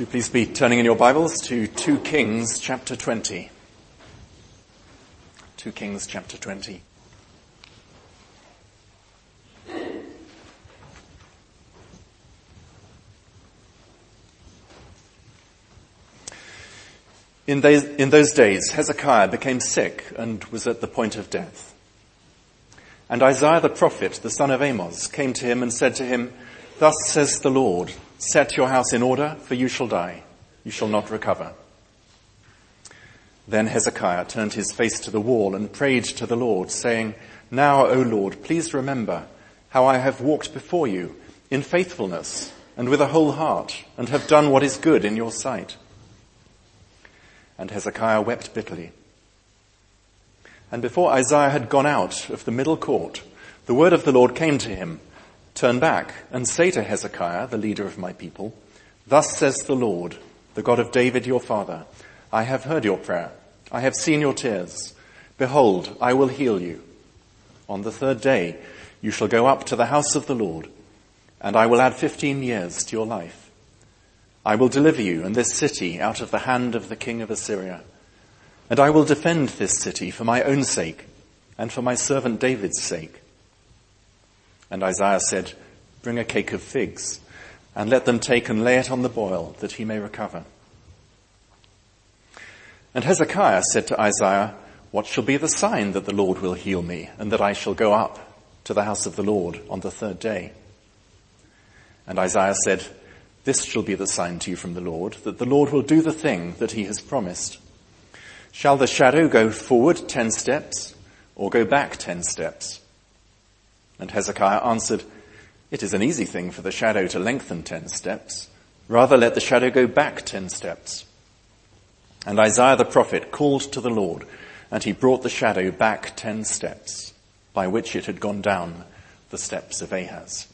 Do please be turning in your Bibles to 2 Kings chapter 20. 2 Kings chapter 20. In those, in those days, Hezekiah became sick and was at the point of death. And Isaiah the prophet, the son of Amos, came to him and said to him, Thus says the Lord, set your house in order, for you shall die. You shall not recover. Then Hezekiah turned his face to the wall and prayed to the Lord, saying, Now, O Lord, please remember how I have walked before you in faithfulness and with a whole heart and have done what is good in your sight. And Hezekiah wept bitterly. And before Isaiah had gone out of the middle court, the word of the Lord came to him, Turn back and say to Hezekiah, the leader of my people, Thus says the Lord, the God of David your father, I have heard your prayer. I have seen your tears. Behold, I will heal you. On the third day, you shall go up to the house of the Lord, and I will add fifteen years to your life. I will deliver you and this city out of the hand of the king of Assyria. And I will defend this city for my own sake and for my servant David's sake. And Isaiah said, bring a cake of figs and let them take and lay it on the boil that he may recover. And Hezekiah said to Isaiah, what shall be the sign that the Lord will heal me and that I shall go up to the house of the Lord on the third day? And Isaiah said, this shall be the sign to you from the Lord, that the Lord will do the thing that he has promised. Shall the shadow go forward ten steps or go back ten steps? And Hezekiah answered, it is an easy thing for the shadow to lengthen ten steps. Rather let the shadow go back ten steps. And Isaiah the prophet called to the Lord and he brought the shadow back ten steps by which it had gone down the steps of Ahaz.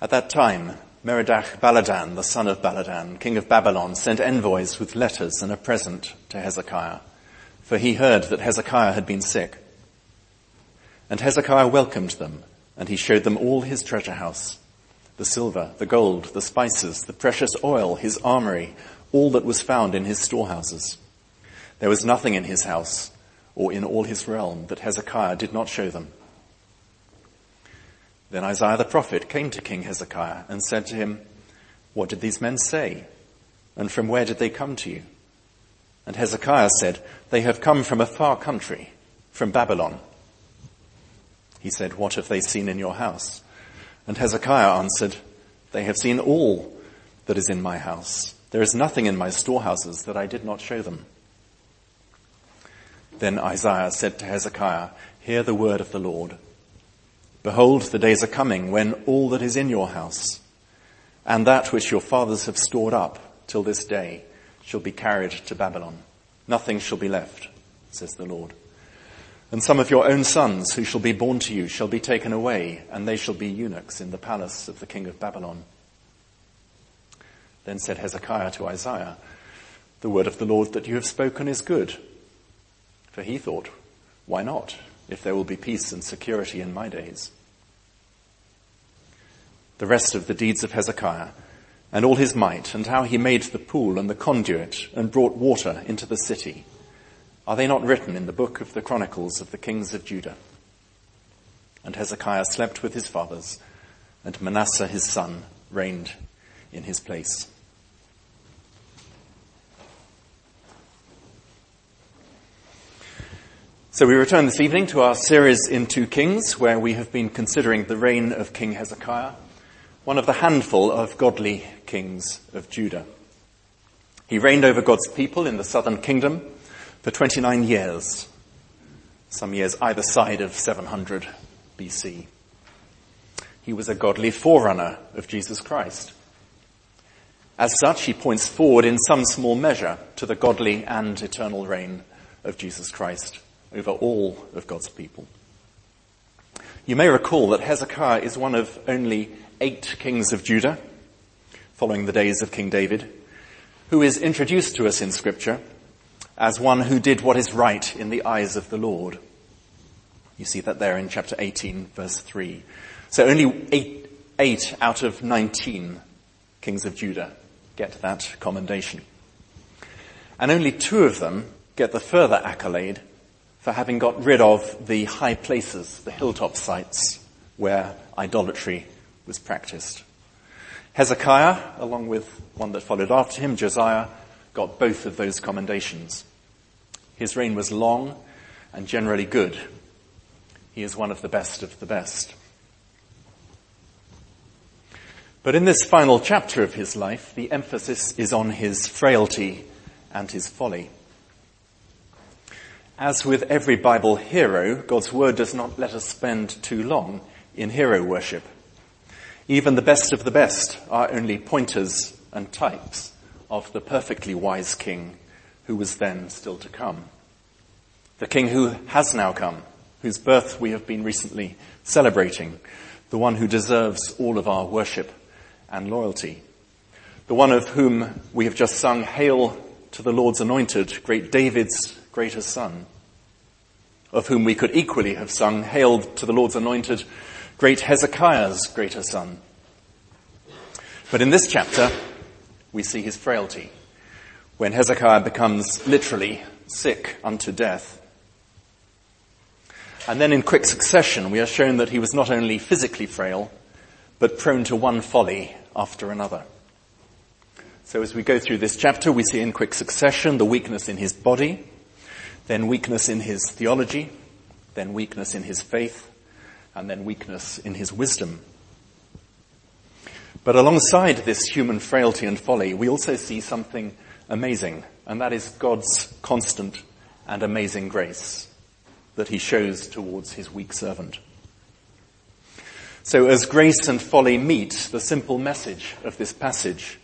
At that time, Merodach Baladan, the son of Baladan, king of Babylon, sent envoys with letters and a present to Hezekiah, for he heard that Hezekiah had been sick. And Hezekiah welcomed them, and he showed them all his treasure house, the silver, the gold, the spices, the precious oil, his armory, all that was found in his storehouses. There was nothing in his house or in all his realm that Hezekiah did not show them. Then Isaiah the prophet came to King Hezekiah and said to him, What did these men say? And from where did they come to you? And Hezekiah said, They have come from a far country, from Babylon. He said, What have they seen in your house? And Hezekiah answered, They have seen all that is in my house. There is nothing in my storehouses that I did not show them. Then Isaiah said to Hezekiah, Hear the word of the Lord. Behold, the days are coming when all that is in your house and that which your fathers have stored up till this day shall be carried to Babylon. Nothing shall be left, says the Lord. And some of your own sons who shall be born to you shall be taken away and they shall be eunuchs in the palace of the king of Babylon. Then said Hezekiah to Isaiah, the word of the Lord that you have spoken is good. For he thought, why not, if there will be peace and security in my days? the rest of the deeds of Hezekiah and all his might and how he made the pool and the conduit and brought water into the city. Are they not written in the book of the Chronicles of the kings of Judah? And Hezekiah slept with his fathers and Manasseh his son reigned in his place. So we return this evening to our series in 2 Kings where we have been considering the reign of King Hezekiah one of the handful of godly kings of Judah. He reigned over God's people in the southern kingdom for 29 years, some years either side of 700 BC. He was a godly forerunner of Jesus Christ. As such, he points forward in some small measure to the godly and eternal reign of Jesus Christ over all of God's people. You may recall that Hezekiah is one of only eight kings of Judah, following the days of King David, who is introduced to us in scripture as one who did what is right in the eyes of the Lord. You see that there in chapter 18 verse 3. So only eight, eight out of 19 kings of Judah get that commendation. And only two of them get the further accolade for having got rid of the high places, the hilltop sites where idolatry was practiced. Hezekiah, along with one that followed after him, Josiah, got both of those commendations. His reign was long and generally good. He is one of the best of the best. But in this final chapter of his life, the emphasis is on his frailty and his folly. As with every Bible hero, God's word does not let us spend too long in hero worship. Even the best of the best are only pointers and types of the perfectly wise king who was then still to come. The king who has now come, whose birth we have been recently celebrating, the one who deserves all of our worship and loyalty. The one of whom we have just sung, Hail to the Lord's anointed, great David's greater son. Of whom we could equally have sung, Hail to the Lord's anointed, great Hezekiah's greater son. But in this chapter, we see his frailty. When Hezekiah becomes literally sick unto death. And then in quick succession, we are shown that he was not only physically frail, but prone to one folly after another. So as we go through this chapter, we see in quick succession the weakness in his body, then weakness in his theology, then weakness in his faith, and then weakness in his wisdom. But alongside this human frailty and folly, we also see something amazing, and that is God's constant and amazing grace that he shows towards his weak servant. So as grace and folly meet, the simple message of this passage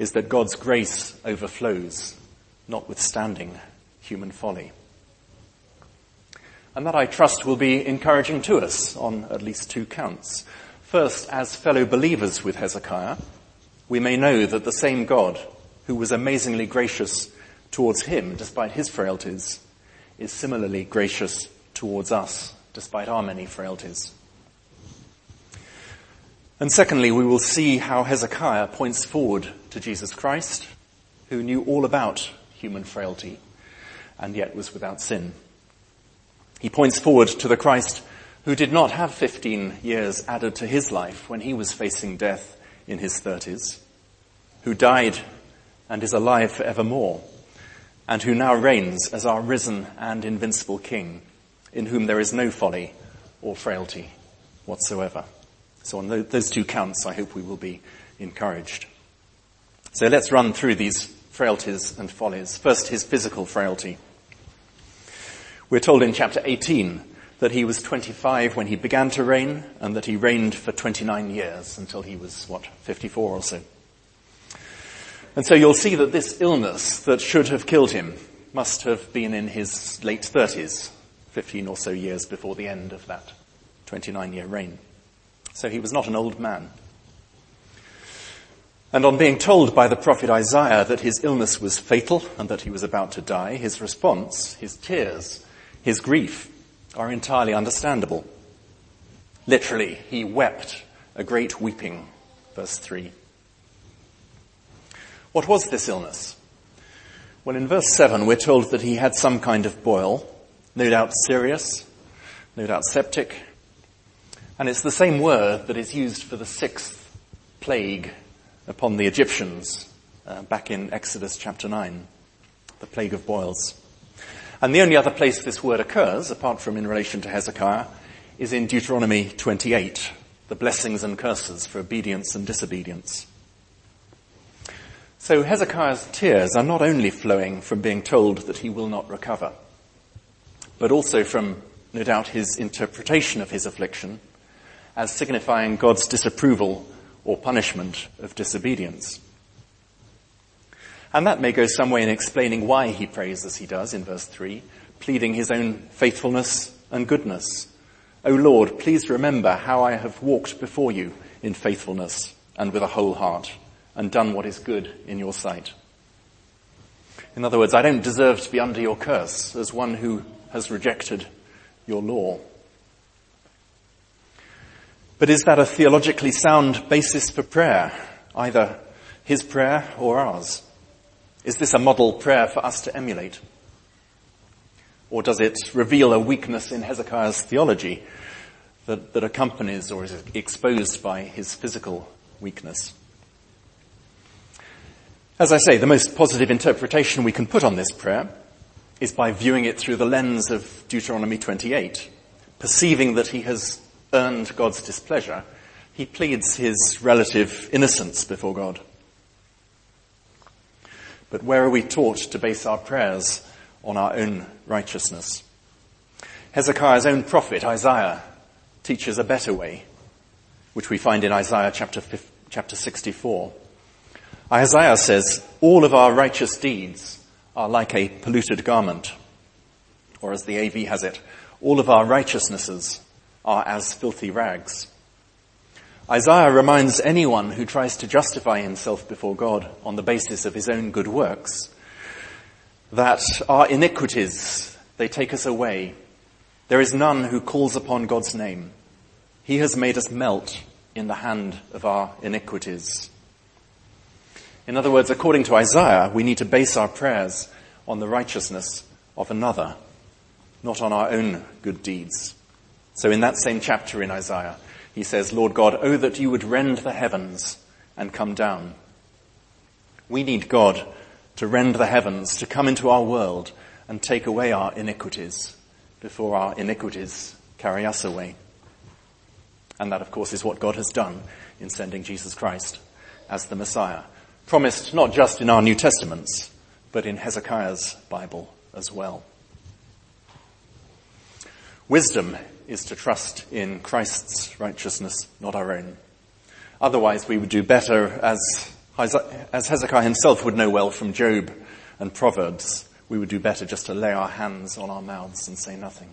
is that God's grace overflows, notwithstanding human folly. And that I trust will be encouraging to us on at least two counts. First, as fellow believers with Hezekiah, we may know that the same God who was amazingly gracious towards him despite his frailties is similarly gracious towards us despite our many frailties. And secondly, we will see how Hezekiah points forward to Jesus Christ, who knew all about human frailty and yet was without sin. He points forward to the Christ who did not have 15 years added to his life when he was facing death in his 30s, who died and is alive forevermore, and who now reigns as our risen and invincible King, in whom there is no folly or frailty whatsoever. So on those two counts, I hope we will be encouraged. So let's run through these frailties and follies. First, his physical frailty. We're told in chapter 18 that he was 25 when he began to reign and that he reigned for 29 years until he was, what, 54 or so. And so you'll see that this illness that should have killed him must have been in his late 30s, 15 or so years before the end of that 29 year reign. So he was not an old man. And on being told by the prophet Isaiah that his illness was fatal and that he was about to die, his response, his tears, his grief are entirely understandable. Literally, he wept a great weeping. Verse 3. What was this illness? Well, in verse 7, we're told that he had some kind of boil, no doubt serious, no doubt septic, and it's the same word that is used for the sixth plague upon the Egyptians uh, back in Exodus chapter 9, the plague of boils. And the only other place this word occurs, apart from in relation to Hezekiah, is in Deuteronomy 28, the blessings and curses for obedience and disobedience. So Hezekiah's tears are not only flowing from being told that he will not recover, but also from, no doubt, his interpretation of his affliction as signifying God's disapproval or punishment of disobedience. And that may go some way in explaining why he prays as he does in verse 3, pleading his own faithfulness and goodness. O Lord, please remember how I have walked before you in faithfulness and with a whole heart and done what is good in your sight. In other words, I don't deserve to be under your curse as one who has rejected your law. But is that a theologically sound basis for prayer? Either his prayer or ours? Is this a model prayer for us to emulate? Or does it reveal a weakness in Hezekiah's theology that, that accompanies or is exposed by his physical weakness? As I say, the most positive interpretation we can put on this prayer is by viewing it through the lens of Deuteronomy 28. Perceiving that he has earned God's displeasure, he pleads his relative innocence before God. But where are we taught to base our prayers on our own righteousness? Hezekiah's own prophet, Isaiah, teaches a better way, which we find in Isaiah chapter, chapter 64. Isaiah says, all of our righteous deeds are like a polluted garment. Or as the AV has it, all of our righteousnesses are as filthy rags. Isaiah reminds anyone who tries to justify himself before God on the basis of his own good works that our iniquities, they take us away. There is none who calls upon God's name. He has made us melt in the hand of our iniquities. In other words, according to Isaiah, we need to base our prayers on the righteousness of another, not on our own good deeds. So in that same chapter in Isaiah, he says, Lord God, oh that you would rend the heavens and come down. We need God to rend the heavens, to come into our world and take away our iniquities before our iniquities carry us away. And that of course is what God has done in sending Jesus Christ as the Messiah, promised not just in our New Testaments, but in Hezekiah's Bible as well. Wisdom is to trust in Christ's righteousness, not our own. Otherwise, we would do better, as, Hezekiah himself would know well from Job and Proverbs, we would do better just to lay our hands on our mouths and say nothing.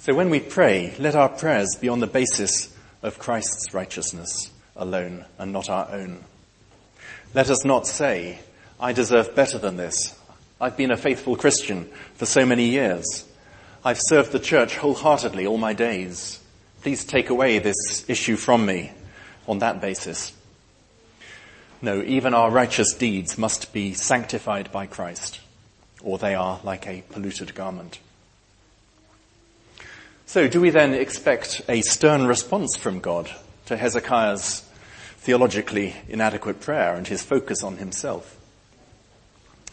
So when we pray, let our prayers be on the basis of Christ's righteousness alone and not our own. Let us not say, I deserve better than this. I've been a faithful Christian for so many years. I've served the church wholeheartedly all my days. Please take away this issue from me on that basis. No, even our righteous deeds must be sanctified by Christ, or they are like a polluted garment. So do we then expect a stern response from God to Hezekiah's theologically inadequate prayer and his focus on himself?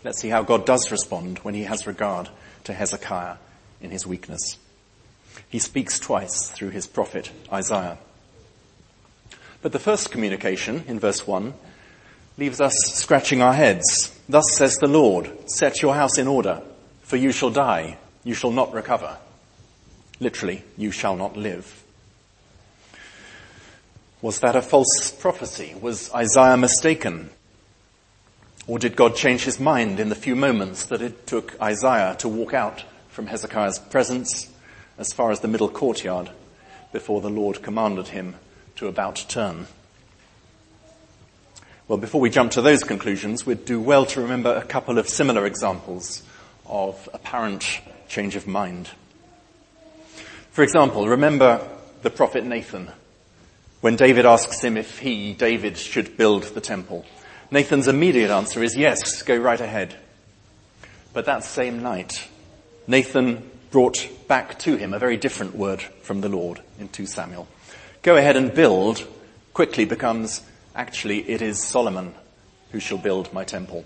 Let's see how God does respond when he has regard to Hezekiah in his weakness. He speaks twice through his prophet Isaiah. But the first communication in verse 1 leaves us scratching our heads. Thus says the Lord, set your house in order, for you shall die, you shall not recover. Literally, you shall not live. Was that a false prophecy? Was Isaiah mistaken? Or did God change his mind in the few moments that it took Isaiah to walk out from Hezekiah's presence as far as the middle courtyard before the Lord commanded him to about turn. Well, before we jump to those conclusions, we'd do well to remember a couple of similar examples of apparent change of mind. For example, remember the prophet Nathan when David asks him if he, David, should build the temple. Nathan's immediate answer is yes, go right ahead. But that same night, Nathan brought back to him a very different word from the Lord in 2 Samuel. Go ahead and build quickly becomes actually it is Solomon who shall build my temple.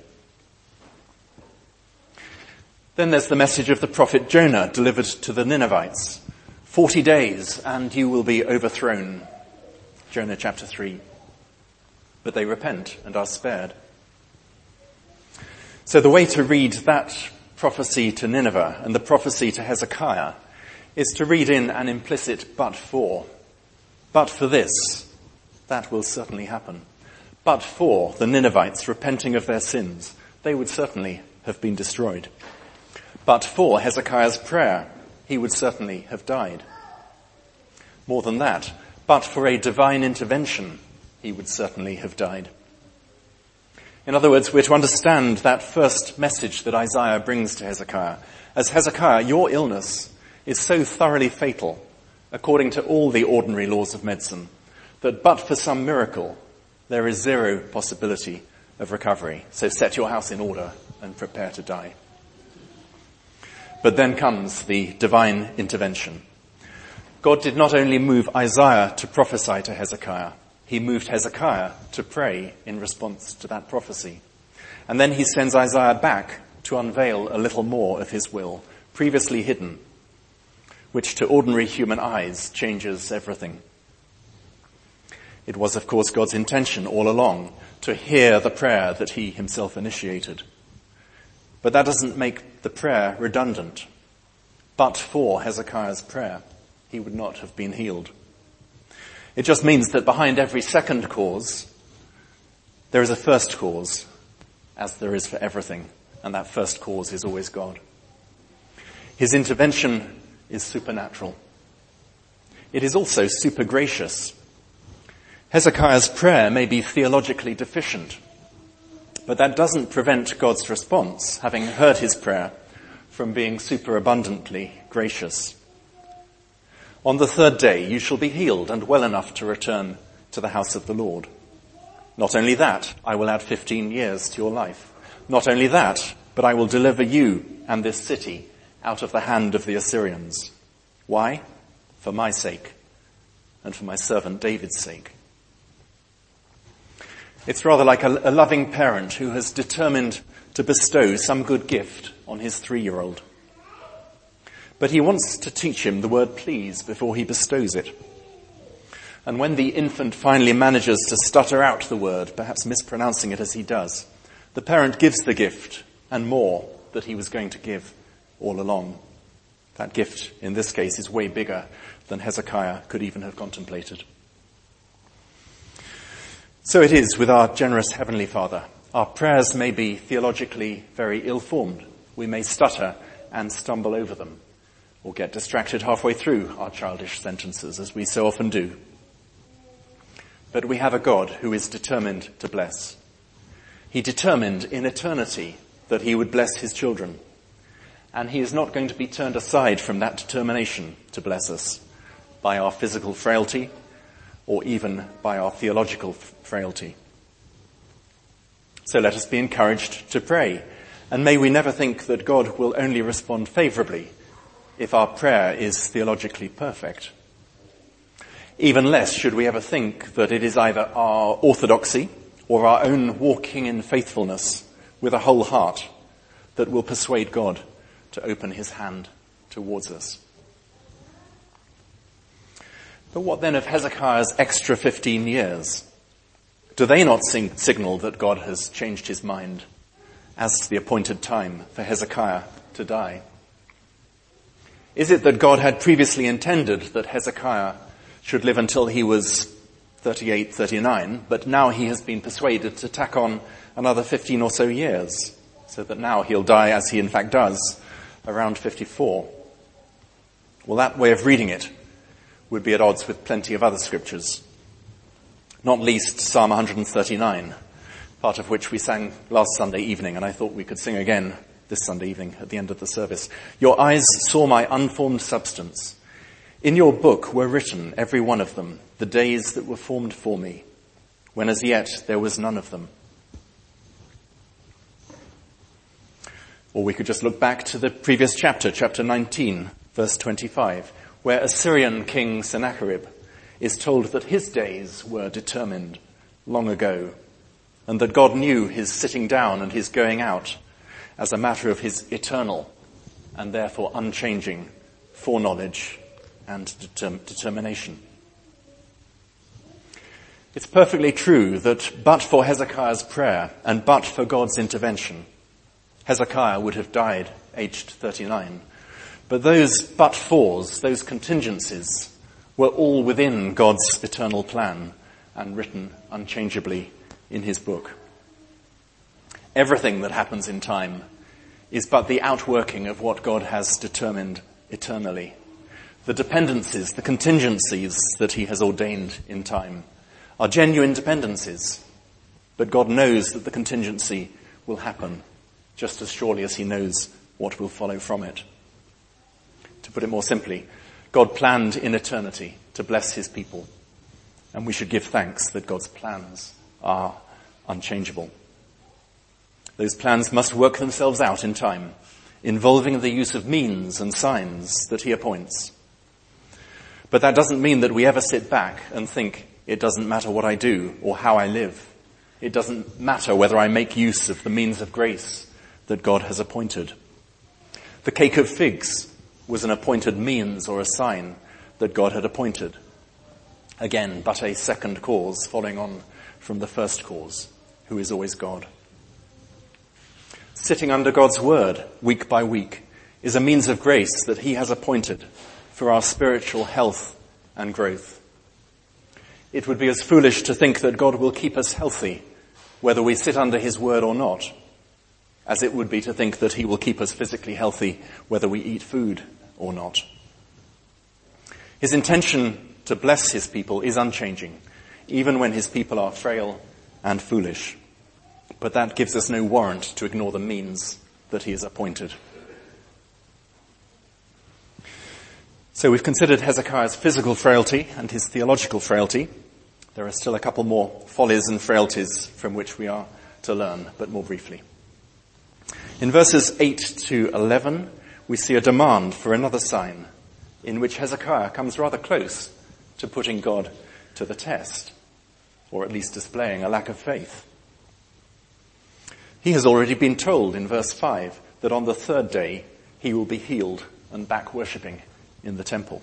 Then there's the message of the prophet Jonah delivered to the Ninevites. Forty days and you will be overthrown. Jonah chapter 3. But they repent and are spared. So the way to read that prophecy to Nineveh and the prophecy to Hezekiah is to read in an implicit but for. But for this, that will certainly happen. But for the Ninevites repenting of their sins, they would certainly have been destroyed. But for Hezekiah's prayer, he would certainly have died. More than that, but for a divine intervention, he would certainly have died. In other words, we're to understand that first message that Isaiah brings to Hezekiah. As Hezekiah, your illness is so thoroughly fatal, according to all the ordinary laws of medicine, that but for some miracle, There is zero possibility of recovery. So set your house in order and prepare to die. But then comes the divine intervention. God did not only move Isaiah to prophesy to Hezekiah, he moved Hezekiah to pray in response to that prophecy. And then he sends Isaiah back to unveil a little more of his will, previously hidden, which to ordinary human eyes changes everything. It was, of course, God's intention all along to hear the prayer that he himself initiated. But that doesn't make the prayer redundant. But for Hezekiah's prayer, he would not have been healed. It just means that behind every second cause, there is a first cause, as there is for everything, and that first cause is always God. His intervention is supernatural. It is also super gracious. Hezekiah's prayer may be theologically deficient, but that doesn't prevent God's response, having heard his prayer, from being superabundantly gracious. On the third day you shall be healed and well enough to return to the house of the Lord. Not only that, I will add 15 years to your life. Not only that, but I will deliver you and this city out of the hand of the Assyrians. Why? For my sake and for my servant David's sake. It's rather like a, a loving parent who has determined to bestow some good gift on his three-year-old. But he wants to teach him the word please before he bestows it. And when the infant finally manages to stutter out the word, perhaps mispronouncing it as he does, the parent gives the gift and more that he was going to give all along. That gift, in this case, is way bigger than Hezekiah could even have contemplated. So it is with our generous Heavenly Father. Our prayers may be theologically very ill-formed. We may stutter and stumble over them, or get distracted halfway through our childish sentences, as we so often do. But we have a God who is determined to bless. He determined in eternity that he would bless his children. And he is not going to be turned aside from that determination to bless us by our physical frailty or even by our theological frailty. So let us be encouraged to pray. And may we never think that God will only respond favorably if our prayer is theologically perfect. Even less should we ever think that it is either our orthodoxy or our own walking in faithfulness with a whole heart that will persuade God to open his hand towards us. But what then of Hezekiah's extra 15 years? Do they not sing, signal that God has changed his mind as to the appointed time for Hezekiah to die? Is it that God had previously intended that Hezekiah should live until he was 38, 39, but now he has been persuaded to tack on another 15 or so years, so that now he'll die as he in fact does, around 54? Well, that way of reading it would be at odds with plenty of other scriptures. Not least Psalm 139, part of which we sang last Sunday evening, and I thought we could sing again this Sunday evening at the end of the service. Your eyes saw my unformed substance. In your book were written, every one of them, the days that were formed for me, when as yet there was none of them. Or we could just look back to the previous chapter, chapter 19, verse 25 where Assyrian king Sennacherib is told that his days were determined long ago and that God knew his sitting down and his going out as a matter of his eternal and therefore unchanging foreknowledge and determ- determination. It's perfectly true that but for Hezekiah's prayer and but for God's intervention, Hezekiah would have died aged 39 but those but-fors, those contingencies, were all within God's eternal plan and written unchangeably in his book. Everything that happens in time is but the outworking of what God has determined eternally. The dependencies, the contingencies that he has ordained in time are genuine dependencies, but God knows that the contingency will happen just as surely as he knows what will follow from it. To put it more simply, God planned in eternity to bless his people. And we should give thanks that God's plans are unchangeable. Those plans must work themselves out in time, involving the use of means and signs that he appoints. But that doesn't mean that we ever sit back and think it doesn't matter what I do or how I live. It doesn't matter whether I make use of the means of grace that God has appointed. The cake of figs was an appointed means or a sign that God had appointed. Again, but a second cause following on from the first cause, who is always God. Sitting under God's word week by week is a means of grace that he has appointed for our spiritual health and growth. It would be as foolish to think that God will keep us healthy whether we sit under his word or not, as it would be to think that he will keep us physically healthy whether we eat food or not. His intention to bless his people is unchanging, even when his people are frail and foolish. But that gives us no warrant to ignore the means that he has appointed. So we've considered Hezekiah's physical frailty and his theological frailty. There are still a couple more follies and frailties from which we are to learn, but more briefly. In verses 8 to 11, we see a demand for another sign in which Hezekiah comes rather close to putting God to the test, or at least displaying a lack of faith. He has already been told in verse 5 that on the third day he will be healed and back worshipping in the temple.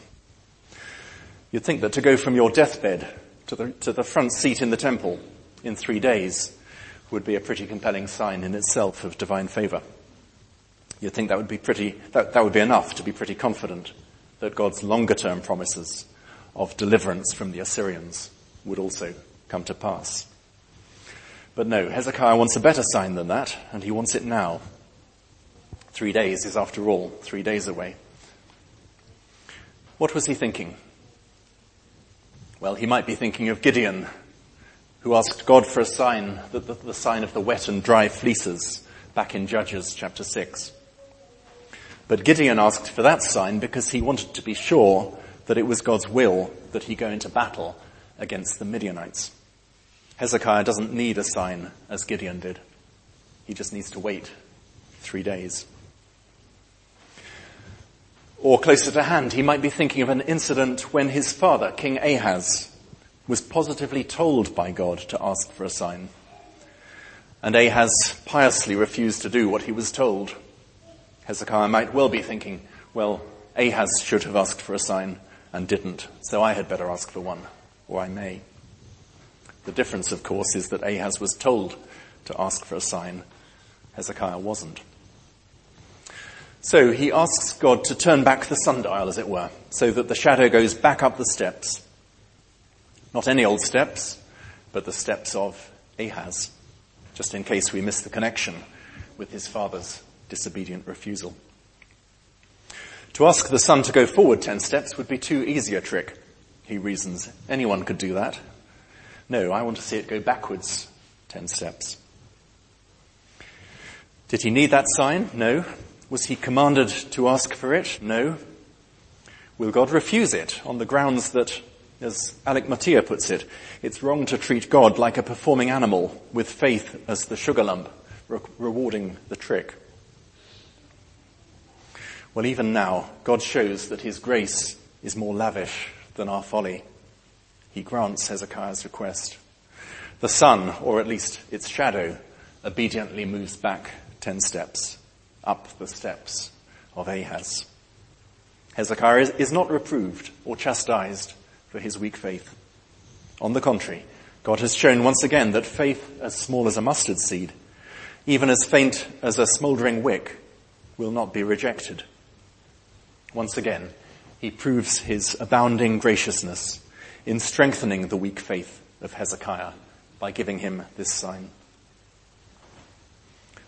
You'd think that to go from your deathbed to the, to the front seat in the temple in three days would be a pretty compelling sign in itself of divine favor. You'd think that would be pretty, that, that would be enough to be pretty confident that God's longer term promises of deliverance from the Assyrians would also come to pass. But no, Hezekiah wants a better sign than that, and he wants it now. Three days is after all three days away. What was he thinking? Well, he might be thinking of Gideon, who asked God for a sign, the, the, the sign of the wet and dry fleeces, back in Judges chapter 6. But Gideon asked for that sign because he wanted to be sure that it was God's will that he go into battle against the Midianites. Hezekiah doesn't need a sign as Gideon did. He just needs to wait three days. Or closer to hand, he might be thinking of an incident when his father, King Ahaz, was positively told by God to ask for a sign. And Ahaz piously refused to do what he was told. Hezekiah might well be thinking, well, Ahaz should have asked for a sign and didn't, so I had better ask for one, or I may. The difference, of course, is that Ahaz was told to ask for a sign. Hezekiah wasn't. So he asks God to turn back the sundial, as it were, so that the shadow goes back up the steps. Not any old steps, but the steps of Ahaz, just in case we miss the connection with his father's disobedient refusal. To ask the sun to go forward ten steps would be too easy a trick, he reasons. Anyone could do that. No, I want to see it go backwards ten steps. Did he need that sign? No. Was he commanded to ask for it? No. Will God refuse it on the grounds that, as Alec Motyer puts it, it's wrong to treat God like a performing animal with faith as the sugar lump, re- rewarding the trick? Well, even now, God shows that his grace is more lavish than our folly. He grants Hezekiah's request. The sun, or at least its shadow, obediently moves back ten steps, up the steps of Ahaz. Hezekiah is not reproved or chastised for his weak faith. On the contrary, God has shown once again that faith as small as a mustard seed, even as faint as a smouldering wick, will not be rejected. Once again, he proves his abounding graciousness in strengthening the weak faith of Hezekiah by giving him this sign.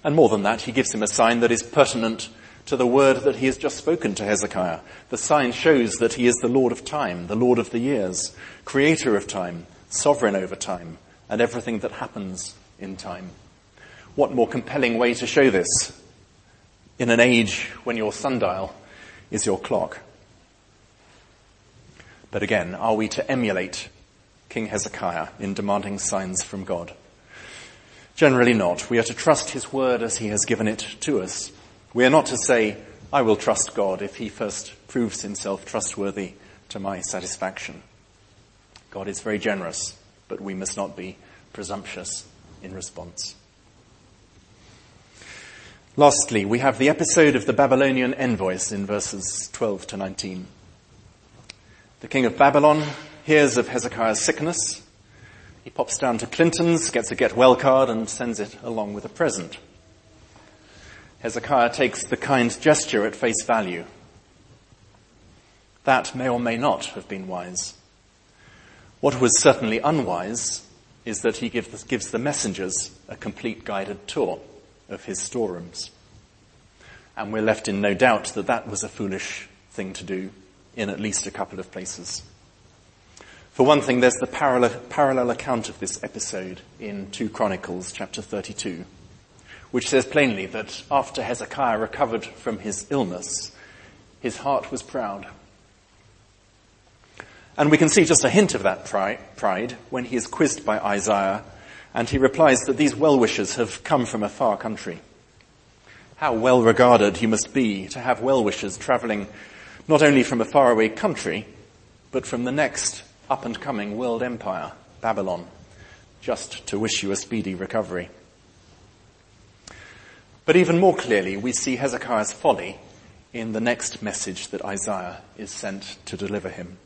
And more than that, he gives him a sign that is pertinent to the word that he has just spoken to Hezekiah. The sign shows that he is the Lord of time, the Lord of the years, creator of time, sovereign over time, and everything that happens in time. What more compelling way to show this in an age when your sundial is your clock. But again, are we to emulate King Hezekiah in demanding signs from God? Generally not. We are to trust his word as he has given it to us. We are not to say, I will trust God if he first proves himself trustworthy to my satisfaction. God is very generous, but we must not be presumptuous in response. Lastly, we have the episode of the Babylonian envoys in verses 12 to 19. The king of Babylon hears of Hezekiah's sickness. He pops down to Clinton's, gets a get well card and sends it along with a present. Hezekiah takes the kind gesture at face value. That may or may not have been wise. What was certainly unwise is that he gives, the messengers a complete guided tour of his storerooms. And we're left in no doubt that that was a foolish thing to do in at least a couple of places. For one thing, there's the parallel, parallel account of this episode in 2 Chronicles chapter 32, which says plainly that after Hezekiah recovered from his illness, his heart was proud. And we can see just a hint of that pride when he is quizzed by Isaiah and he replies that these well-wishers have come from a far country. How well regarded you must be to have well-wishers traveling not only from a faraway country, but from the next up and coming world empire, Babylon, just to wish you a speedy recovery. But even more clearly, we see Hezekiah's folly in the next message that Isaiah is sent to deliver him.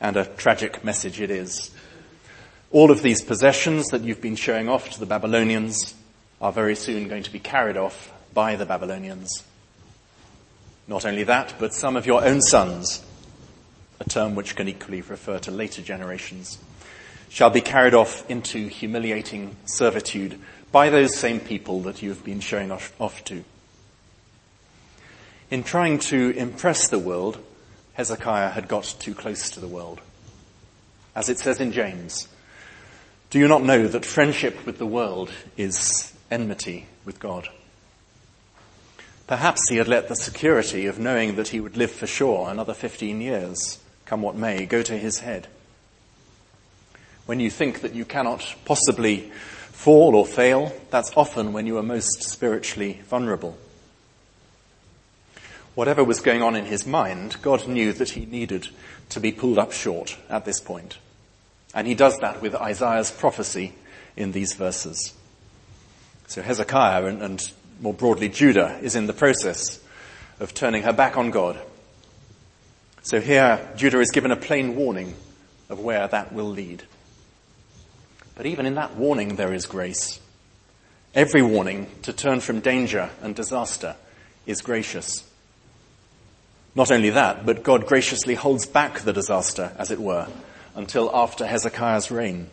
And a tragic message it is. All of these possessions that you've been showing off to the Babylonians are very soon going to be carried off by the Babylonians. Not only that, but some of your own sons, a term which can equally refer to later generations, shall be carried off into humiliating servitude by those same people that you have been showing off, off to. In trying to impress the world, Hezekiah had got too close to the world. As it says in James, do you not know that friendship with the world is enmity with God? Perhaps he had let the security of knowing that he would live for sure another 15 years, come what may, go to his head. When you think that you cannot possibly fall or fail, that's often when you are most spiritually vulnerable. Whatever was going on in his mind, God knew that he needed to be pulled up short at this point. And he does that with Isaiah's prophecy in these verses. So Hezekiah and, and more broadly Judah is in the process of turning her back on God. So here Judah is given a plain warning of where that will lead. But even in that warning there is grace. Every warning to turn from danger and disaster is gracious. Not only that, but God graciously holds back the disaster, as it were, until after Hezekiah's reign.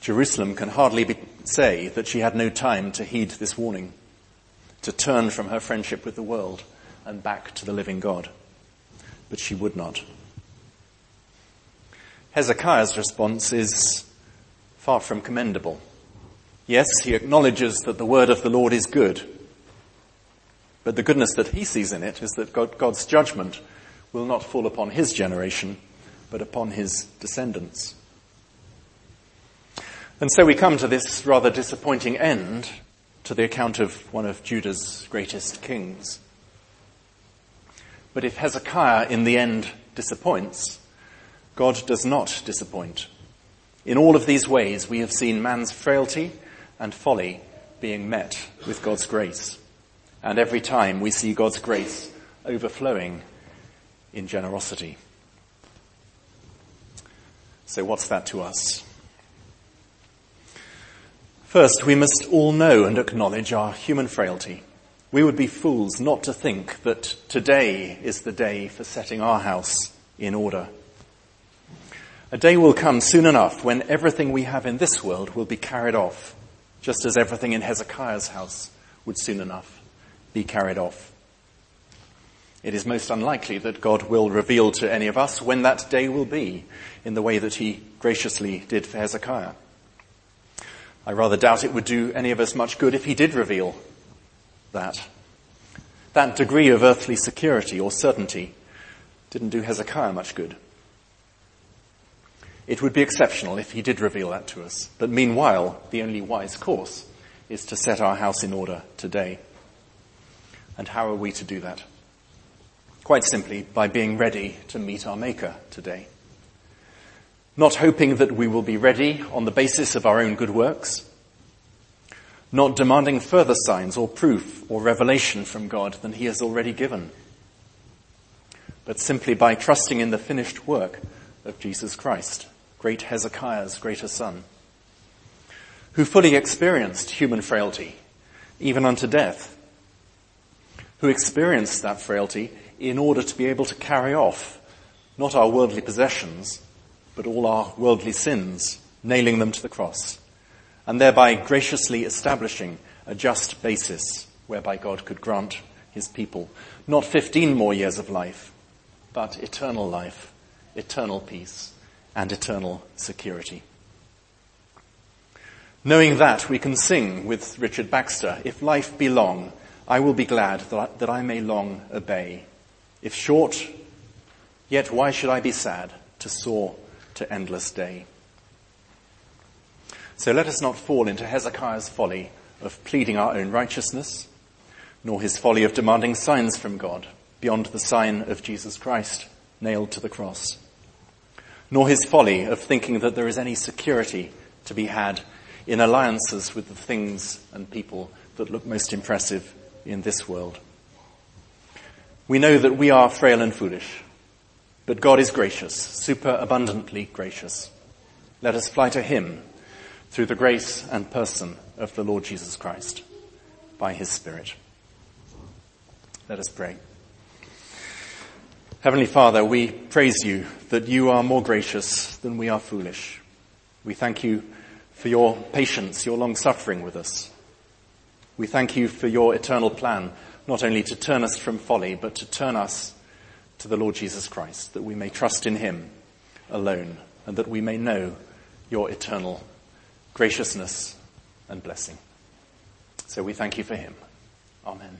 Jerusalem can hardly be, say that she had no time to heed this warning, to turn from her friendship with the world and back to the living God. But she would not. Hezekiah's response is far from commendable. Yes, he acknowledges that the word of the Lord is good. But the goodness that he sees in it is that God, God's judgment will not fall upon his generation, but upon his descendants. And so we come to this rather disappointing end to the account of one of Judah's greatest kings. But if Hezekiah in the end disappoints, God does not disappoint. In all of these ways, we have seen man's frailty and folly being met with God's grace. And every time we see God's grace overflowing in generosity. So what's that to us? First, we must all know and acknowledge our human frailty. We would be fools not to think that today is the day for setting our house in order. A day will come soon enough when everything we have in this world will be carried off, just as everything in Hezekiah's house would soon enough be carried off. It is most unlikely that God will reveal to any of us when that day will be in the way that he graciously did for Hezekiah. I rather doubt it would do any of us much good if he did reveal that. That degree of earthly security or certainty didn't do Hezekiah much good. It would be exceptional if he did reveal that to us. But meanwhile, the only wise course is to set our house in order today. And how are we to do that? Quite simply, by being ready to meet our Maker today. Not hoping that we will be ready on the basis of our own good works. Not demanding further signs or proof or revelation from God than He has already given. But simply by trusting in the finished work of Jesus Christ great Hezekiah's greater son, who fully experienced human frailty, even unto death, who experienced that frailty in order to be able to carry off not our worldly possessions, but all our worldly sins, nailing them to the cross, and thereby graciously establishing a just basis whereby God could grant his people not 15 more years of life, but eternal life, eternal peace and eternal security. Knowing that, we can sing with Richard Baxter, If life be long, I will be glad that I, that I may long obey. If short, yet why should I be sad to soar to endless day? So let us not fall into Hezekiah's folly of pleading our own righteousness, nor his folly of demanding signs from God beyond the sign of Jesus Christ nailed to the cross nor his folly of thinking that there is any security to be had in alliances with the things and people that look most impressive in this world. We know that we are frail and foolish, but God is gracious, super abundantly gracious. Let us fly to him through the grace and person of the Lord Jesus Christ by his Spirit. Let us pray. Heavenly Father, we praise you that you are more gracious than we are foolish. We thank you for your patience, your long suffering with us. We thank you for your eternal plan, not only to turn us from folly, but to turn us to the Lord Jesus Christ, that we may trust in him alone and that we may know your eternal graciousness and blessing. So we thank you for him. Amen.